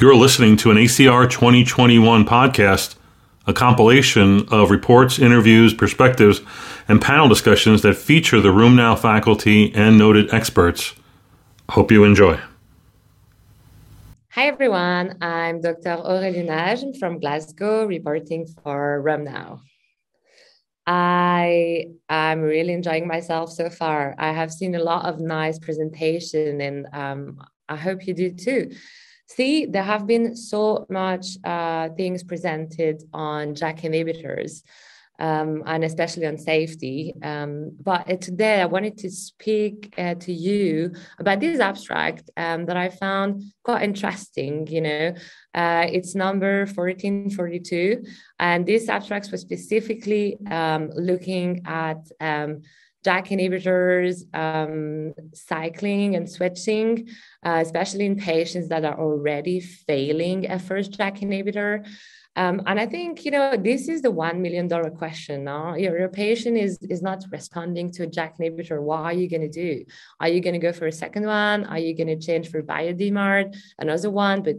You're listening to an ACR 2021 podcast, a compilation of reports, interviews, perspectives, and panel discussions that feature the RheumNow faculty and noted experts. Hope you enjoy. Hi, everyone. I'm Dr. Aurélie Najm from Glasgow, reporting for RheumNow. I am really enjoying myself so far. I have seen a lot of nice presentation, and um, I hope you do too see there have been so much uh, things presented on JAK inhibitors um, and especially on safety. Um, but today I wanted to speak uh, to you about this abstract um, that I found quite interesting. You know, uh, it's number 1442, and this abstract was specifically um, looking at um, JAK inhibitors, um, cycling and switching, uh, especially in patients that are already failing a first JAK inhibitor. Um, and I think, you know, this is the $1 million question. No? Your, your patient is, is not responding to a JAK inhibitor. What are you going to do? Are you going to go for a second one? Are you going to change for BioDMARD, another one? But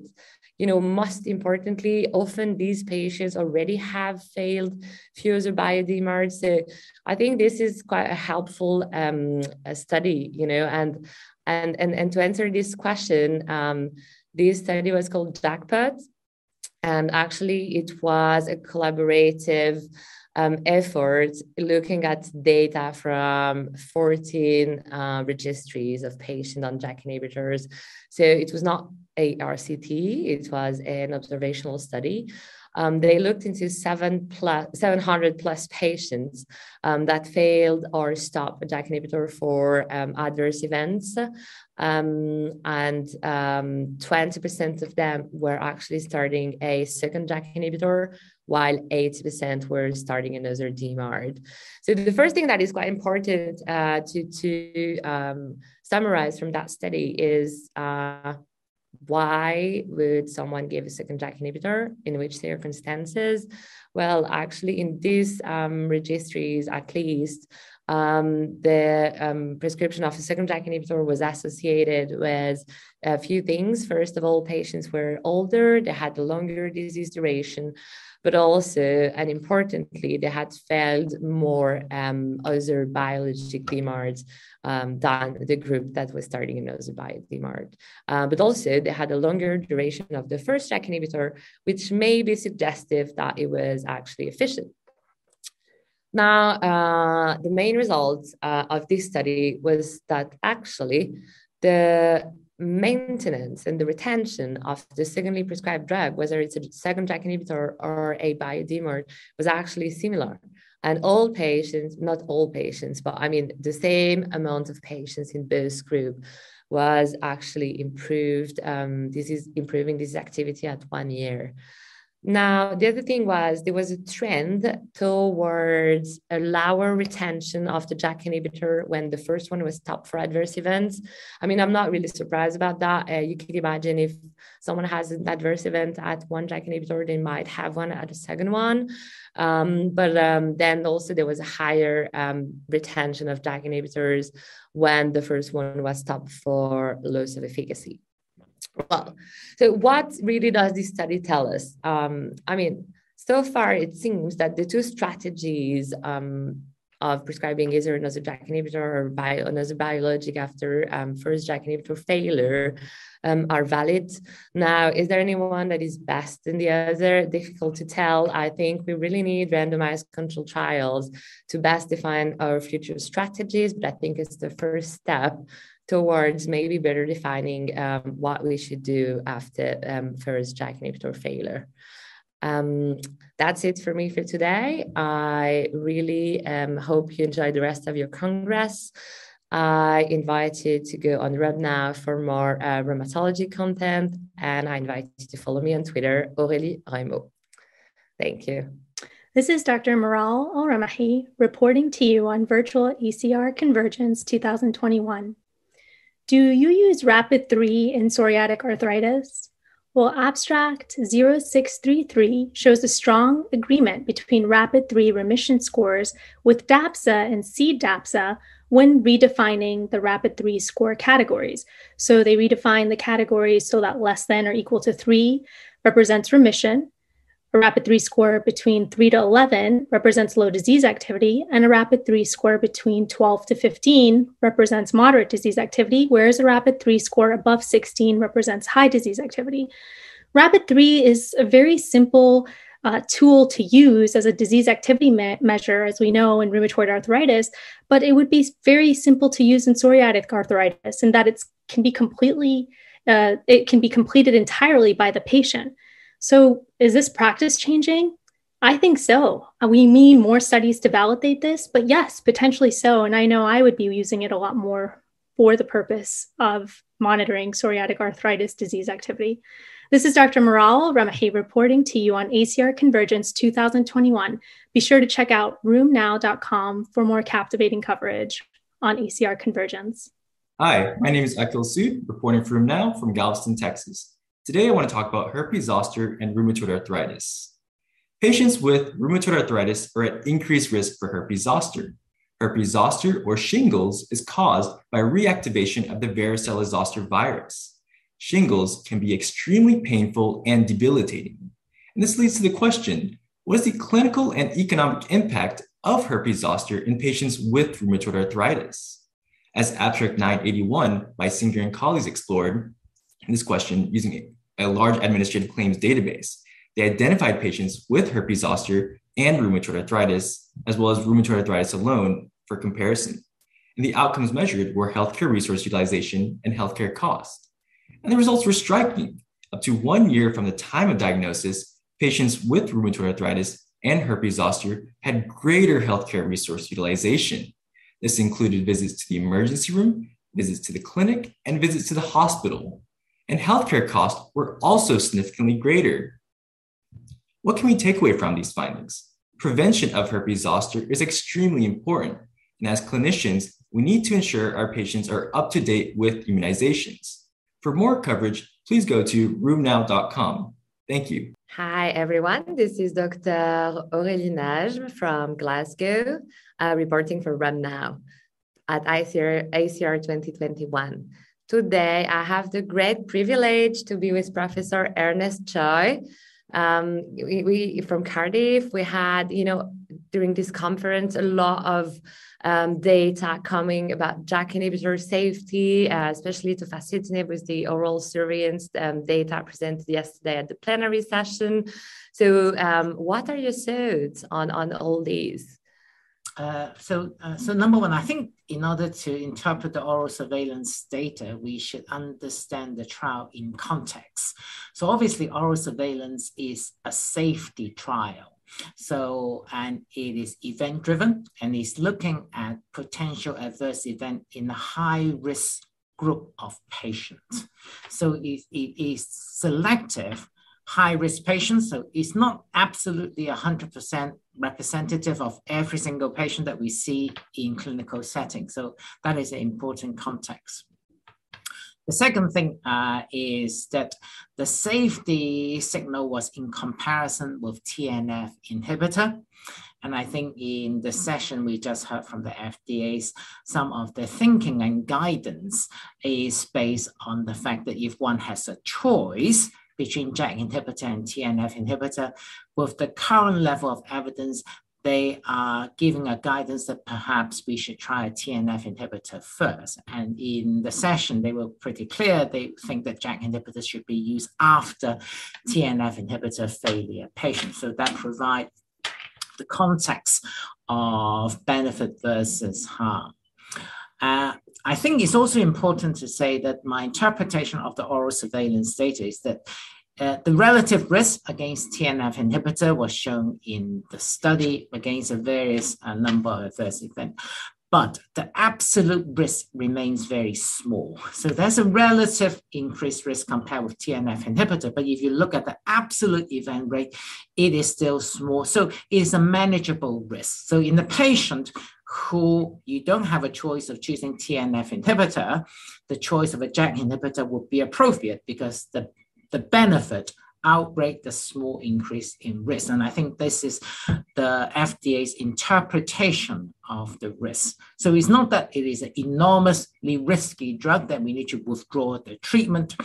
you know, most importantly, often these patients already have failed fuser BioDMARD. So I think this is quite a helpful um, a study, you know, and and and and to answer this question, um, this study was called JAK-pot, and actually it was a collaborative um, effort looking at data from 14 uh, registries of patients on JAK inhibitors. So it was not a RCT, it was an observational study. Um, they looked into seven plus, 700 plus patients um, that failed or stopped a JAK inhibitor for um, adverse events. Um, and 20% um, of them were actually starting a second JAK inhibitor, while 80% were starting another DMARD. So the first thing that is quite important uh, to, to um, summarize from that study is uh, why would someone give a second JAK inhibitor? In which circumstances? Well, actually, in these um, registries, at least, um, the um, prescription of a second JAK inhibitor was associated with a few things. First of all, patients were older, they had a longer disease duration but also, and importantly, they had failed more um, other biologic DMARDs um, than the group that was starting bio DMARD. Uh, but also, they had a longer duration of the first JAK inhibitor, which may be suggestive that it was actually efficient. Now, uh, the main result uh, of this study was that actually the maintenance and the retention of the secondly prescribed drug, whether it's a second JAK inhibitor or a BioDMARD, was actually similar. And all patients, not all patients, but I mean the same amount of patients in both group was actually improved. Um, this is improving this activity at one year. Now, the other thing was there was a trend towards a lower retention of the JAK inhibitor when the first one was stopped for adverse events. I mean, I'm not really surprised about that. Uh, you can imagine if someone has an adverse event at one JAK inhibitor, they might have one at the second one. Um, but um, then also there was a higher um, retention of JAK inhibitors when the first one was stopped for loss of efficacy well so what really does this study tell us um, i mean so far it seems that the two strategies um, of prescribing either another JAK inhibitor or bio, another biologic after um, first JAK inhibitor failure um, are valid. Now, is there anyone that is best than the other? Difficult to tell. I think we really need randomized control trials to best define our future strategies, but I think it's the first step towards maybe better defining um, what we should do after um, first JAK inhibitor failure. Um, that's it for me for today. I really um, hope you enjoy the rest of your Congress. I invite you to go on RheumNow for more uh, rheumatology content, and I invite you to follow me on Twitter, Aurélie Raimo. Thank you. This is Dr. Maral Al Ramahi reporting to you on virtual ACR Convergence 2021. Do you use Rapid 3 in psoriatic arthritis? Well, abstract 0633 shows a strong agreement between Rapid 3 remission scores with DAPSA and CDAPSA when redefining the rapid three score categories. So they redefine the categories so that less than or equal to three represents remission, a rapid three score between 3 to 11 represents low disease activity, and a rapid three score between 12 to 15 represents moderate disease activity, whereas a rapid three score above 16 represents high disease activity. Rapid three is a very simple uh, tool to use as a disease activity me- measure, as we know in rheumatoid arthritis, but it would be very simple to use in psoriatic arthritis, in that it can be completely uh, it can be completed entirely by the patient. So, is this practice changing? I think so. Uh, we need more studies to validate this, but yes, potentially so. And I know I would be using it a lot more for the purpose of monitoring psoriatic arthritis disease activity. This is Dr. Maral Ramahi reporting to you on ACR Convergence 2021. Be sure to check out rheumnow.com for more captivating coverage on ACR Convergence. Hi, my name is Akhil Sood, reporting from Now from Galveston, Texas. Today, I want to talk about herpes zoster and rheumatoid arthritis. Patients with rheumatoid arthritis are at increased risk for herpes zoster. Herpes zoster or shingles is caused by reactivation of the varicella zoster virus. Shingles can be extremely painful and debilitating. And this leads to the question what is the clinical and economic impact of herpes zoster in patients with rheumatoid arthritis? As Abstract 981 by Singer and colleagues explored, this question using a large administrative claims database. They identified patients with herpes zoster and rheumatoid arthritis, as well as rheumatoid arthritis alone for comparison. And the outcomes measured were healthcare resource utilization and healthcare cost. And the results were striking. Up to one year from the time of diagnosis, patients with rheumatoid arthritis and herpes zoster had greater healthcare resource utilization. This included visits to the emergency room, visits to the clinic, and visits to the hospital and healthcare costs were also significantly greater. What can we take away from these findings? Prevention of herpes zoster is extremely important, and as clinicians, we need to ensure our patients are up to date with immunizations. For more coverage, please go to rheumnow.com. Thank you. Hi, everyone. This is Dr. Aurélie Najm from Glasgow, uh, reporting for RheumNow at ACR, ACR 2021. Today, I have the great privilege to be with Professor Ernest Choy. Um, we, we, from Cardiff. We had, you know, during this conference, a lot of um, data coming about JAK inhibitor safety, uh, especially tofacitinib with the oral surveillance um, data presented yesterday at the plenary session. So, um, what are your thoughts on on all these? Uh, so, uh, so number one, I think in order to interpret the oral surveillance data, we should understand the trial in context. So, obviously, oral surveillance is a safety trial. So, and it is event driven and is looking at potential adverse event in a high risk group of patients. So, it, it is selective high risk patients. So it's not absolutely 100% representative of every single patient that we see in clinical settings. So that is an important context. The second thing uh, is that the safety signal was in comparison with TNF inhibitor. And I think in the session we just heard from the FDA's, some of the thinking and guidance is based on the fact that if one has a choice, between JAK inhibitor and TNF inhibitor. With the current level of evidence, they are giving a guidance that perhaps we should try a TNF inhibitor first. And in the session, they were pretty clear. They think that JAK inhibitors should be used after TNF inhibitor failure patients. So that provides the context of benefit versus harm. Uh, I think it's also important to say that my interpretation of the oral surveillance data is that uh, the relative risk against TNF inhibitor was shown in the study against a various uh, number of adverse events, but the absolute risk remains very small. So there's a relative increased risk compared with TNF inhibitor, but if you look at the absolute event rate, it is still small. So it is a manageable risk. So in the patient who you don't have a choice of choosing TNF inhibitor, the choice of a JAK inhibitor would be appropriate because the, the benefit outweigh the small increase in risk. And I think this is the FDA's interpretation of the risk. So it's not that it is an enormously risky drug that we need to withdraw the treatment.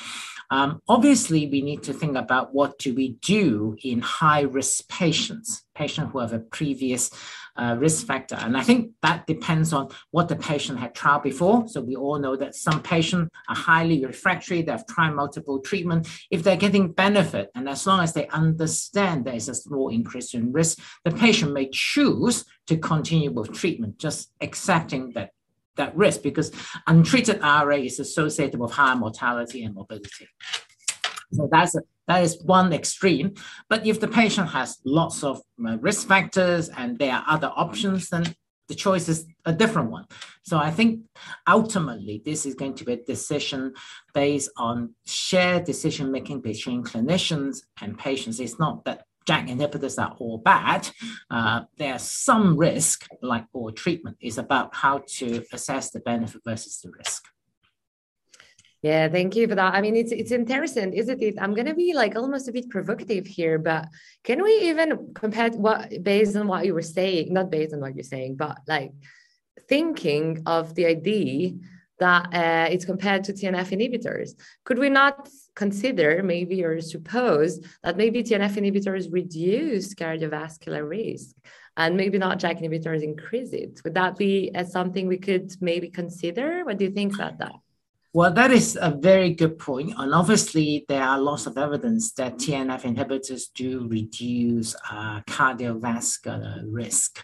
Um, obviously, we need to think about what do we do in high risk patients, patients who have a previous uh, risk factor. And I think that depends on what the patient had tried before. So we all know that some patients are highly refractory, they've tried multiple treatment. If they're getting benefit, and as long as they understand there is a small increase in risk, the patient may choose to continue with treatment, just accepting that that risk because untreated RA is associated with higher mortality and morbidity. So that's a, that is one extreme. But if the patient has lots of uh, risk factors and there are other options, then the choice is a different one. So I think ultimately this is going to be a decision based on shared decision making between clinicians and patients. It's not that JAK inhibitors are all bad. Uh, there's some risk, like all treatment, is about how to assess the benefit versus the risk. Yeah, thank you for that. I mean, it's it's interesting, isn't it? I'm gonna be like almost a bit provocative here, but can we even compare what based on what you were saying, not based on what you're saying, but like thinking of the idea that uh, it's compared to TNF inhibitors. Could we not consider maybe or suppose that maybe TNF inhibitors reduce cardiovascular risk and maybe not JAK inhibitors increase it? Would that be uh, something we could maybe consider? What do you think about that? Well, that is a very good point. And obviously, there are lots of evidence that TNF inhibitors do reduce uh, cardiovascular risk.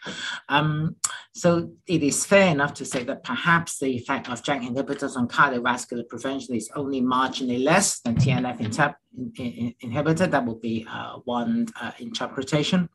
Um, so it is fair enough to say that perhaps the effect of JAK inhibitors on cardiovascular prevention is only marginally less than TNF inhibitor. That would be uh, one uh, interpretation.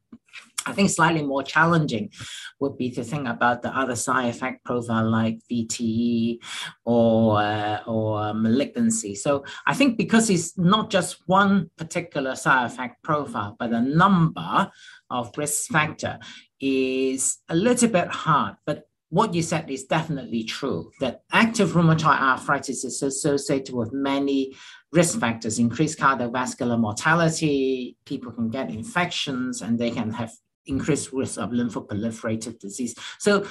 I think slightly more challenging would be to think about the other side effect profile like VTE or, uh, or malignancy. So I think because it's not just one particular side effect profile, but a number of risk factor is a little bit hard. But what you said is definitely true that active rheumatoid arthritis is associated with many risk factors increased cardiovascular mortality people can get infections and they can have increased risk of lymphoproliferative disease. So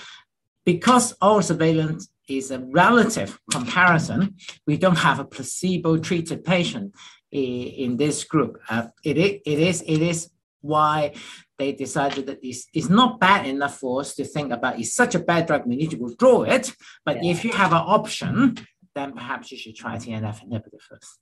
because oral surveillance is a relative comparison, we don't have a placebo-treated patient in this group. Uh, it, it is it is why they decided that it's, it's not bad enough for us to think about it's such a bad drug we need to withdraw it. But yeah. if you have an option, then perhaps you should try TNF inhibitor first.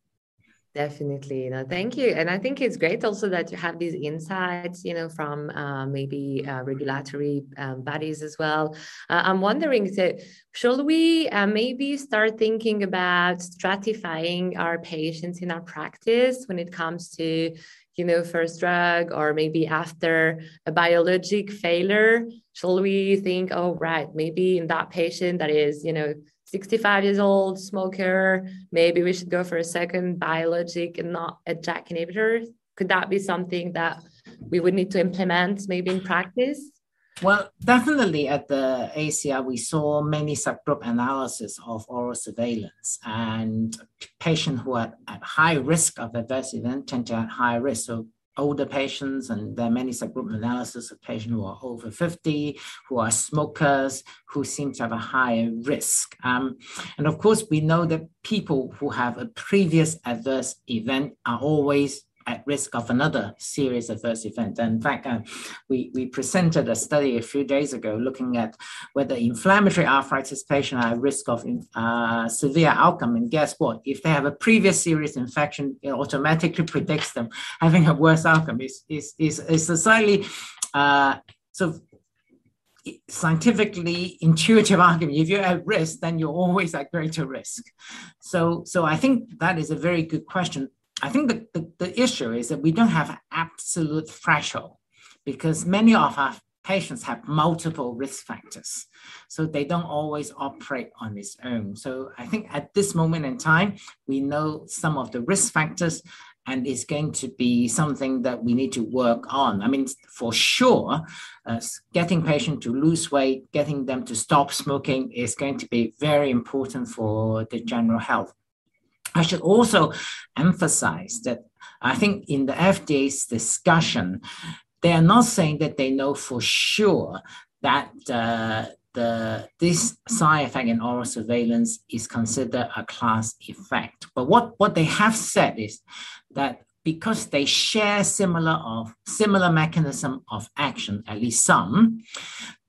Definitely. No, thank you. And I think it's great also that you have these insights, you know, from uh, maybe uh, regulatory um, bodies as well. Uh, I'm wondering, so should we uh, maybe start thinking about stratifying our patients in our practice when it comes to, you know, first drug or maybe after a biologic failure? Shall we think, oh, right, maybe in that patient that is, you know, 65 years old, smoker, maybe we should go for a second biologic and not a JAK inhibitor? Could that be something that we would need to implement maybe in practice? Well, definitely at the ACR, we saw many subgroup analysis of oral surveillance and patients who are at high risk of adverse event tend to have high risk. So older patients, and there are many subgroup analysis of patients who are over 50, who are smokers, who seem to have a higher risk. Um, and of course, we know that people who have a previous adverse event are always at risk of another serious adverse event. And in fact, uh, we, we presented a study a few days ago looking at whether inflammatory arthritis patients are at risk of uh, severe outcome. And guess what? If they have a previous serious infection, it automatically predicts them having a worse outcome. It's, it's, it's, it's a slightly uh, of scientifically intuitive argument if you're at risk then you're always at greater risk so so i think that is a very good question I think the, the, the issue is that we don't have absolute threshold because many of our patients have multiple risk factors. So they don't always operate on its own. So I think at this moment in time, we know some of the risk factors and it's going to be something that we need to work on. I mean, for sure, uh, getting patients to lose weight, getting them to stop smoking is going to be very important for the general health. I should also emphasize that I think in the FDA's discussion, they are not saying that they know for sure that uh, the this side effect in oral surveillance is considered a class effect. But what, what they have said is that because they share similar of similar mechanism of action, at least some,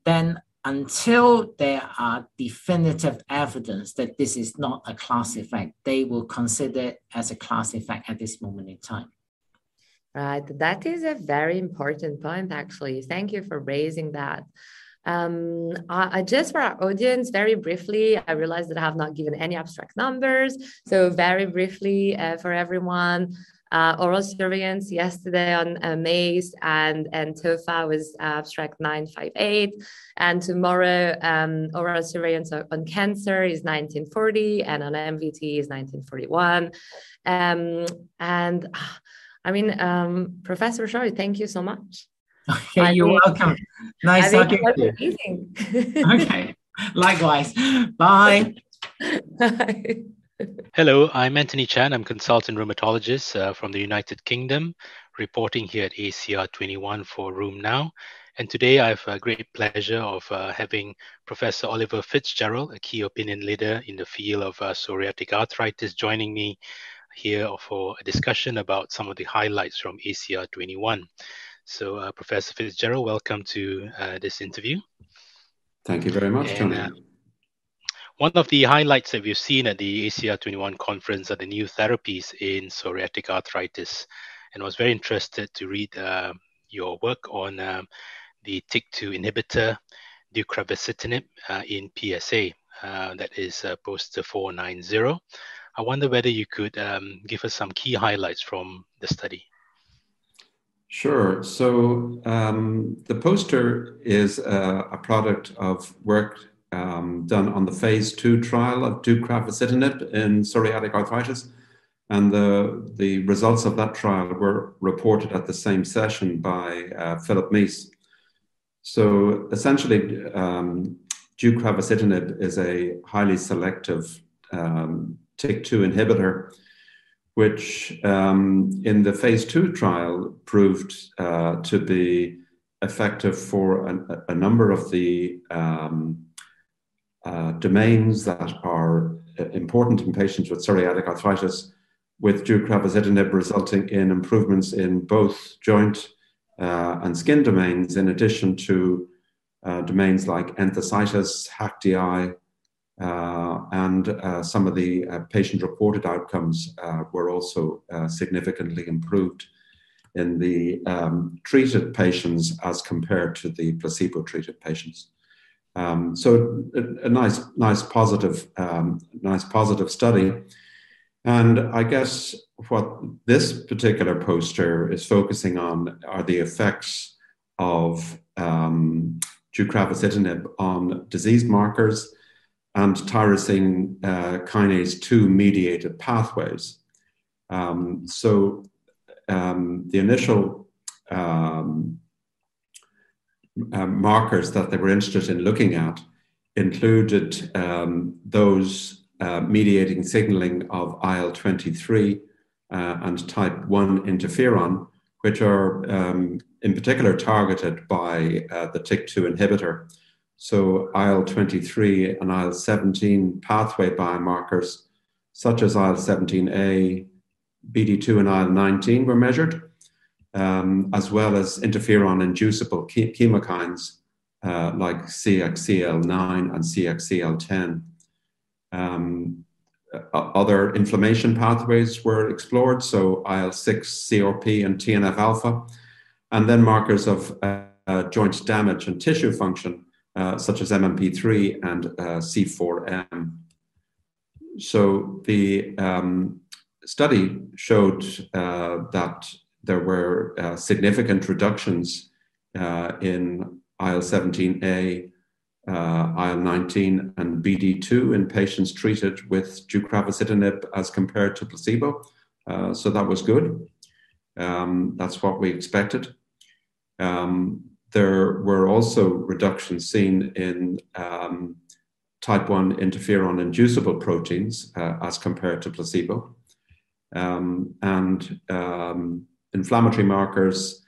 then until there are definitive evidence that this is not a class effect, they will consider it as a class effect at this moment in time. Right. That is a very important point, actually. Thank you for raising that. Um, I, I, just for our audience, very briefly, I realize that I have not given any abstract numbers. So, very briefly uh, for everyone, uh, oral surveillance yesterday on uh, and, and TOFA was abstract 958. And tomorrow, um, oral surveillance on cancer is 1940 and on MVT is 1941. Um, and I mean, um, Professor Choy, thank you so much. Okay, I you're welcome. Nice talking to you. okay, likewise. Bye. Bye. Hello, I'm Antoni Chan. I'm consultant rheumatologist uh, from the United Kingdom, reporting here at ACR 21 for RheumNow. And today I have a great pleasure of uh, having Professor Oliver Fitzgerald, a key opinion leader in the field of uh, psoriatic arthritis, joining me here for a discussion about some of the highlights from ACR 21. So, uh, Professor Fitzgerald, welcome to uh, this interview. Thank you very much, and, Tony. One of the highlights that we've seen at the ACR 21 conference are the new therapies in psoriatic arthritis. And I was very interested to read uh, your work on um, the TYK2 inhibitor, deucravacitinib, uh, in PSA. Uh, that is uh, poster 490. I wonder whether you could um, give us some key highlights from the study. Sure. So um, the poster is a, a product of work um, done on the phase two trial of deucravacitinib in psoriatic arthritis. And the, the results of that trial were reported at the same session by uh, Philip Mease. So essentially, um, deucravacitinib is a highly selective um, TYK2 inhibitor, which um, in the phase two trial proved uh, to be effective for a, a number of the um, uh, domains that are uh, important in patients with psoriatic arthritis, with deucravacitinib resulting in improvements in both joint uh, and skin domains, in addition to uh, domains like enthesitis, HAQ-DI, uh, and some of the patient reported outcomes were also significantly improved in the um, treated patients as compared to the placebo treated patients. Um, so a, a, nice, nice positive, um, nice positive study. And I guess what this particular poster is focusing on are the effects of um, on disease markers and tyrosine uh, kinase 2 mediated pathways. Um, so um, the initial um, um, markers that they were interested in looking at included um, those uh, mediating signaling of IL 23 uh, and type 1 interferon, which are um, in particular targeted by uh, the TYK2 inhibitor. So, IL 23 and IL 17 pathway biomarkers, such as IL 17A, BD2, and IL 19, were measured um, as well as interferon inducible chemokines uh, like CXCL9 and CXCL10. Um, other inflammation pathways were explored, so IL 6, CRP, and TNF alpha, and then markers of uh, uh, joint damage and tissue function, uh, such as MMP3 and uh, C4M. So the um, study showed uh, that there were uh, significant reductions uh, in IL 17A, uh, IL 19, and BD2 in patients treated with deucravacitinib as compared to placebo. Uh, so that was good. Um, that's what we expected. Um, there were also reductions seen in um, type 1 interferon inducible proteins uh, as compared to placebo. Um, and um, inflammatory markers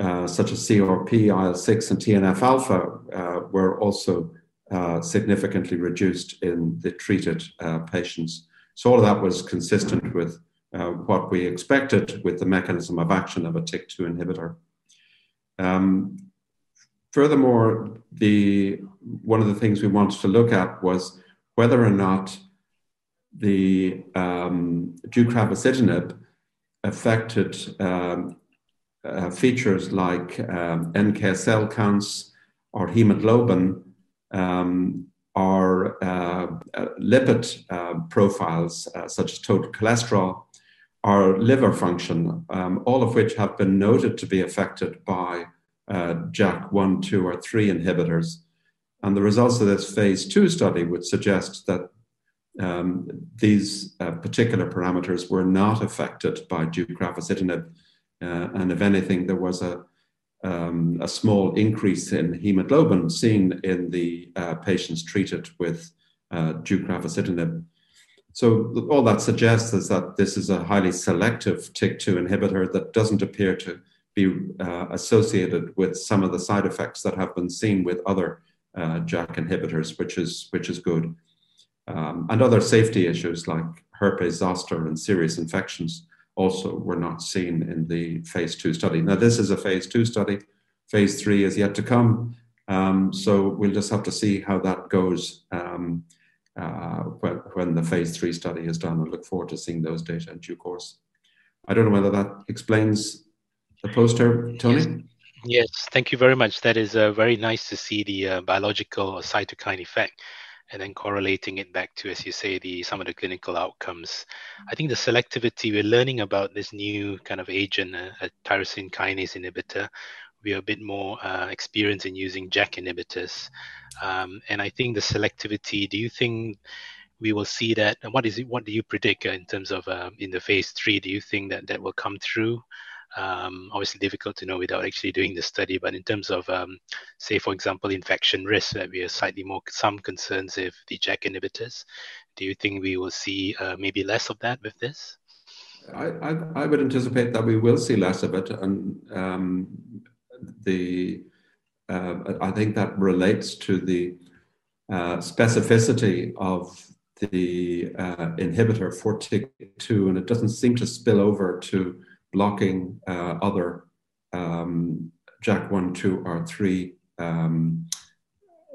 uh, such as CRP, IL 6, and TNF alpha uh, were also uh, significantly reduced in the treated uh, patients. So, all of that was consistent with uh, what we expected with the mechanism of action of a TYK2 inhibitor. Um, furthermore, the, one of the things we wanted to look at was whether or not the um, deucravacitinib affected um, uh, features like um, NK cell counts or hemoglobin um, or uh, uh, lipid uh, profiles uh, such as total cholesterol or liver function, um, all of which have been noted to be affected by uh, JAK1, 2, or 3 inhibitors. And the results of this phase two study would suggest that um, these uh, particular parameters were not affected by deucravacitinib. Uh, and if anything, there was a, um, a small increase in hemoglobin seen in the uh, patients treated with uh, deucravacitinib. So all that suggests is that this is a highly selective TYK2 inhibitor that doesn't appear to be uh, associated with some of the side effects that have been seen with other uh, JAK inhibitors, which is which is good um, and other safety issues like herpes zoster and serious infections also were not seen in the phase two study. Now, this is a phase two study. Phase three is yet to come. Um, so we'll just have to see how that goes um, uh, when, when the phase three study is done and look forward to seeing those data in due course. I don't know whether that explains the poster, Tony? Yes. Yes, thank you very much. That is uh, very nice to see the uh, biological cytokine effect and then correlating it back to, as you say, the some of the clinical outcomes. I think the selectivity we're learning about this new kind of agent, a, a tyrosine kinase inhibitor. We are a bit more uh, experienced in using JAK inhibitors, um, and I think the selectivity. Do you think we will see that? What is it? What do you predict in terms of uh, in the phase three? Do you think that that will come through? Um, obviously difficult to know without actually doing the study. But in terms of, um, say, for example, infection risk, that we are slightly more some concerns if the JAK inhibitors. Do you think we will see uh, maybe less of that with this? I, I, I, would anticipate that we will see less of it, and um, the uh, I think that relates to the uh, specificity of the uh, inhibitor for TYK2, and it doesn't seem to spill over to blocking uh, other um, JAK1, 2, or 3 um,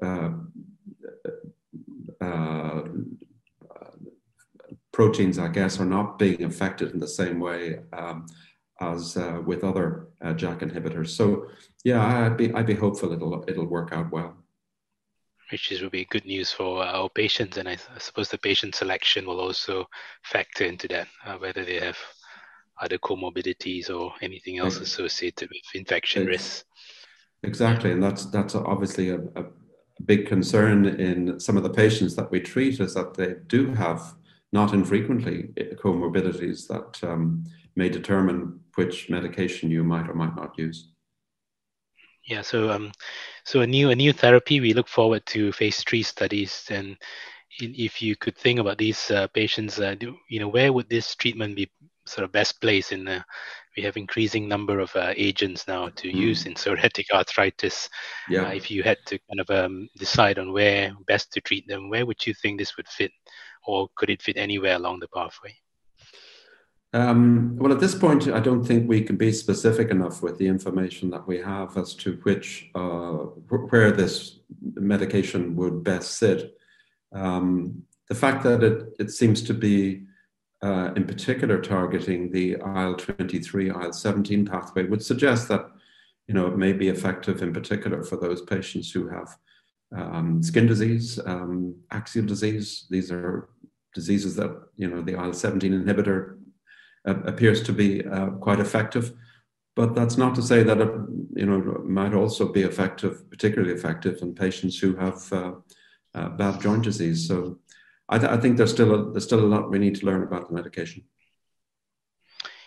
uh, uh, proteins, I guess, are not being affected in the same way um, as uh, with other uh, JAK inhibitors. So, yeah, I'd be I'd be hopeful it'll it'll work out well. Which is will be good news for our patients, and I, I suppose the patient selection will also factor into that, uh, whether they have other comorbidities or anything else associated with infection risks. Exactly, and that's that's obviously a, a, big concern in some of the patients that we treat is that they do have not infrequently comorbidities that um, may determine which medication you might or might not use. Yeah, so um, so a new a new therapy. We look forward to phase three studies, and if you could think about these uh, patients, uh, do, you know, where would this treatment be sort of best place in the we have increasing number of uh, agents now to mm. use in psoriatic arthritis. Yeah. Uh, if you had to kind of um, decide on where best to treat them, where would you think this would fit, or could it fit anywhere along the pathway? Um, well, at this point, I don't think we can be specific enough with the information that we have as to which uh, where this medication would best sit. Um, the fact that it, it seems to be uh, in particular targeting the IL-23, IL-17 pathway would suggest that you know it may be effective in particular for those patients who have um, skin disease, um, axial disease. These are diseases that you know the IL-17 inhibitor uh, appears to be uh, quite effective. But that's not to say that it you know might also be effective, particularly effective in patients who have uh, uh, bad joint disease. So I, th- I think there's still a, there's still a lot we need to learn about the medication.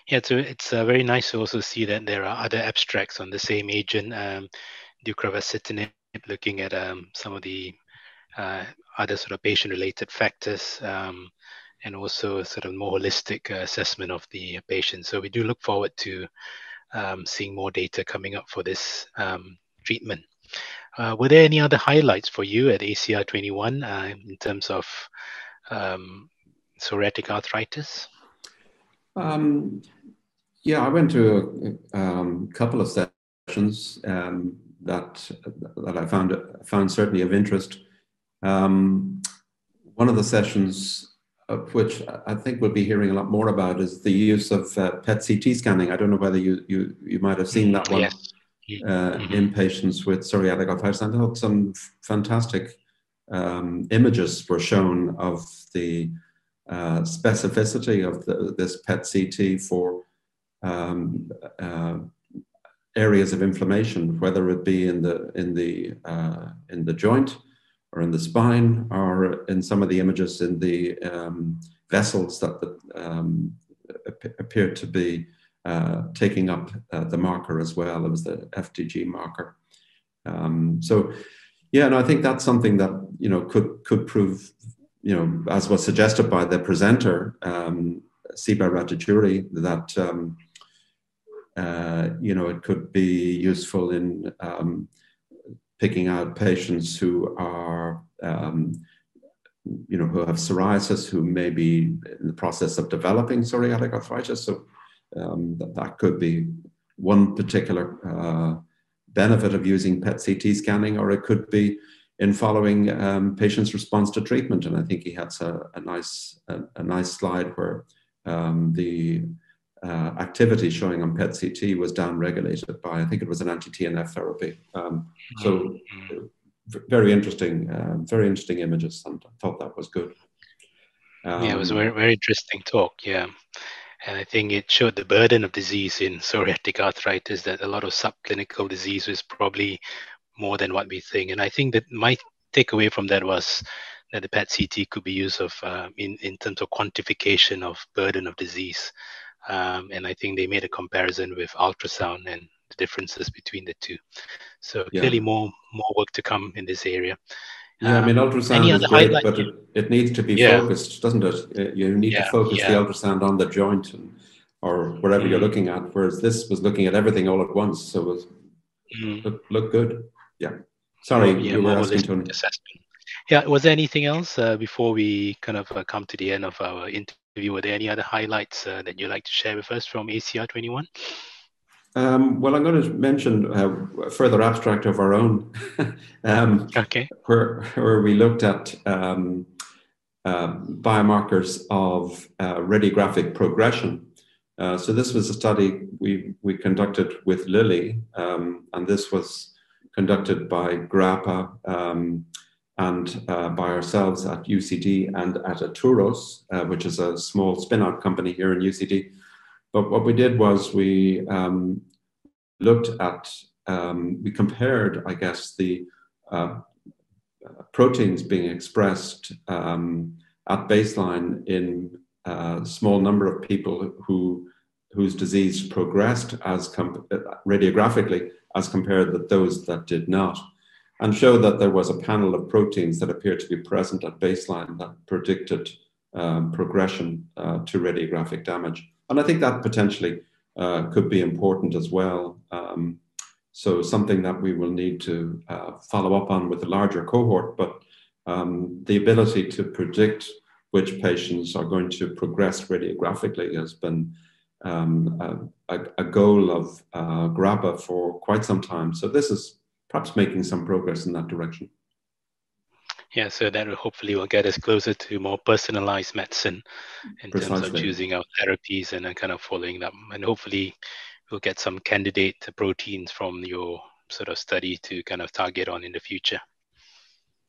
Yeah, so it's uh, very nice to also see that there are other abstracts on the same agent, um, looking at um, some of the uh, other sort of patient-related factors, um, and also sort of more holistic uh, assessment of the patient. So we do look forward to um, seeing more data coming up for this um, treatment. Uh, were there any other highlights for you at ACR 21 uh, in terms of um, psoriatic arthritis? Um, yeah, I went to a um, couple of sessions um, that that I found found certainly of interest. Um, one of the sessions, of which I think we'll be hearing a lot more about, is the use of uh, PET CT scanning. I don't know whether you you you might have seen that one. Yes. Uh, mm-hmm. in patients with psoriatic arthritis, and some fantastic um, images were shown of the uh, specificity of the, this PET CT for um, uh, areas of inflammation, whether it be in the in the uh, in the joint or in the spine, or in some of the images in the um, vessels that the, um, appeared to be uh, taking up uh, the marker as well. It was the FDG marker. Um, so, yeah, and I think that's something that you know could could prove, you know, as was suggested by the presenter, um, Siba Raychaudhuri, that um, uh, you know, it could be useful in um, picking out patients who are, um, you know, who have psoriasis, who may be in the process of developing psoriatic arthritis. So um, that, that could be one particular uh, benefit of using PET CT scanning, or it could be in following um, patients' response to treatment. And I think he had a, a nice a, a, nice slide where um, the uh, activity showing on PET CT was downregulated by, I think it was an anti TNF therapy. Um, so, mm-hmm. very interesting, uh, very interesting images, and I thought that was good. Um, yeah, it was a very, very interesting talk. Yeah. And I think it showed the burden of disease in psoriatic arthritis, that a lot of subclinical disease was probably more than what we think. And I think that my takeaway from that was that the PET CT could be used of uh, in, in terms of quantification of burden of disease. Um, and I think they made a comparison with ultrasound and the differences between the two. So yeah. clearly more more work to come in this area. Yeah, um, I mean um, ultrasound is great, but it, it, needs to be yeah. focused, doesn't it? You need yeah, to focus the ultrasound on the joint and, or whatever mm. you're looking at. Whereas this was looking at everything all at once, so it was mm. look, look good. Yeah. Sorry, oh, you were asking Tony. Assessment. Yeah, was there anything else uh, before we kind of uh, come to the end of our interview? Were there any other highlights uh, that you'd like to share with us from ACR 21? Um, well, I'm going to mention uh, a further abstract of our own, um, okay. where, where we looked at um, uh, biomarkers of uh, radiographic progression. Uh, so this was a study we, we conducted with Lilly, um, and this was conducted by GRAPPA, um, and uh, by ourselves at UCD and at Atturos, uh, which is a small spin-out company here in UCD. But what we did was we um, looked at, um, we compared, I guess, the uh, proteins being expressed um, at baseline in a small number of people who whose disease progressed as com- radiographically as compared with those that did not and showed that there was a panel of proteins that appeared to be present at baseline that predicted um, progression uh, to radiographic damage. And I think that potentially uh, could be important as well. Um, so something that we will need to uh, follow up on with a larger cohort, but um, the ability to predict which patients are going to progress radiographically has been um, a, a, goal of uh, GRAPPA for quite some time. So this is perhaps making some progress in that direction. Yeah, so that hopefully will get us closer to more personalized medicine in Precisely. terms of choosing our therapies and then kind of following them. And hopefully we'll get some candidate proteins from your sort of study to kind of target on in the future.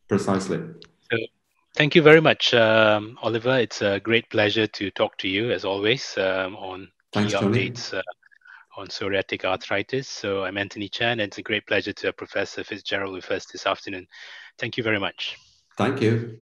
Precisely. So thank you very much, um, Oliver. It's a great pleasure to talk to you as always um, on Thanks, key updates. Uh, on psoriatic arthritis. So I'm Antoni Chan, and it's a great pleasure to have Professor Fitzgerald with us this afternoon. Thank you very much. Thank you.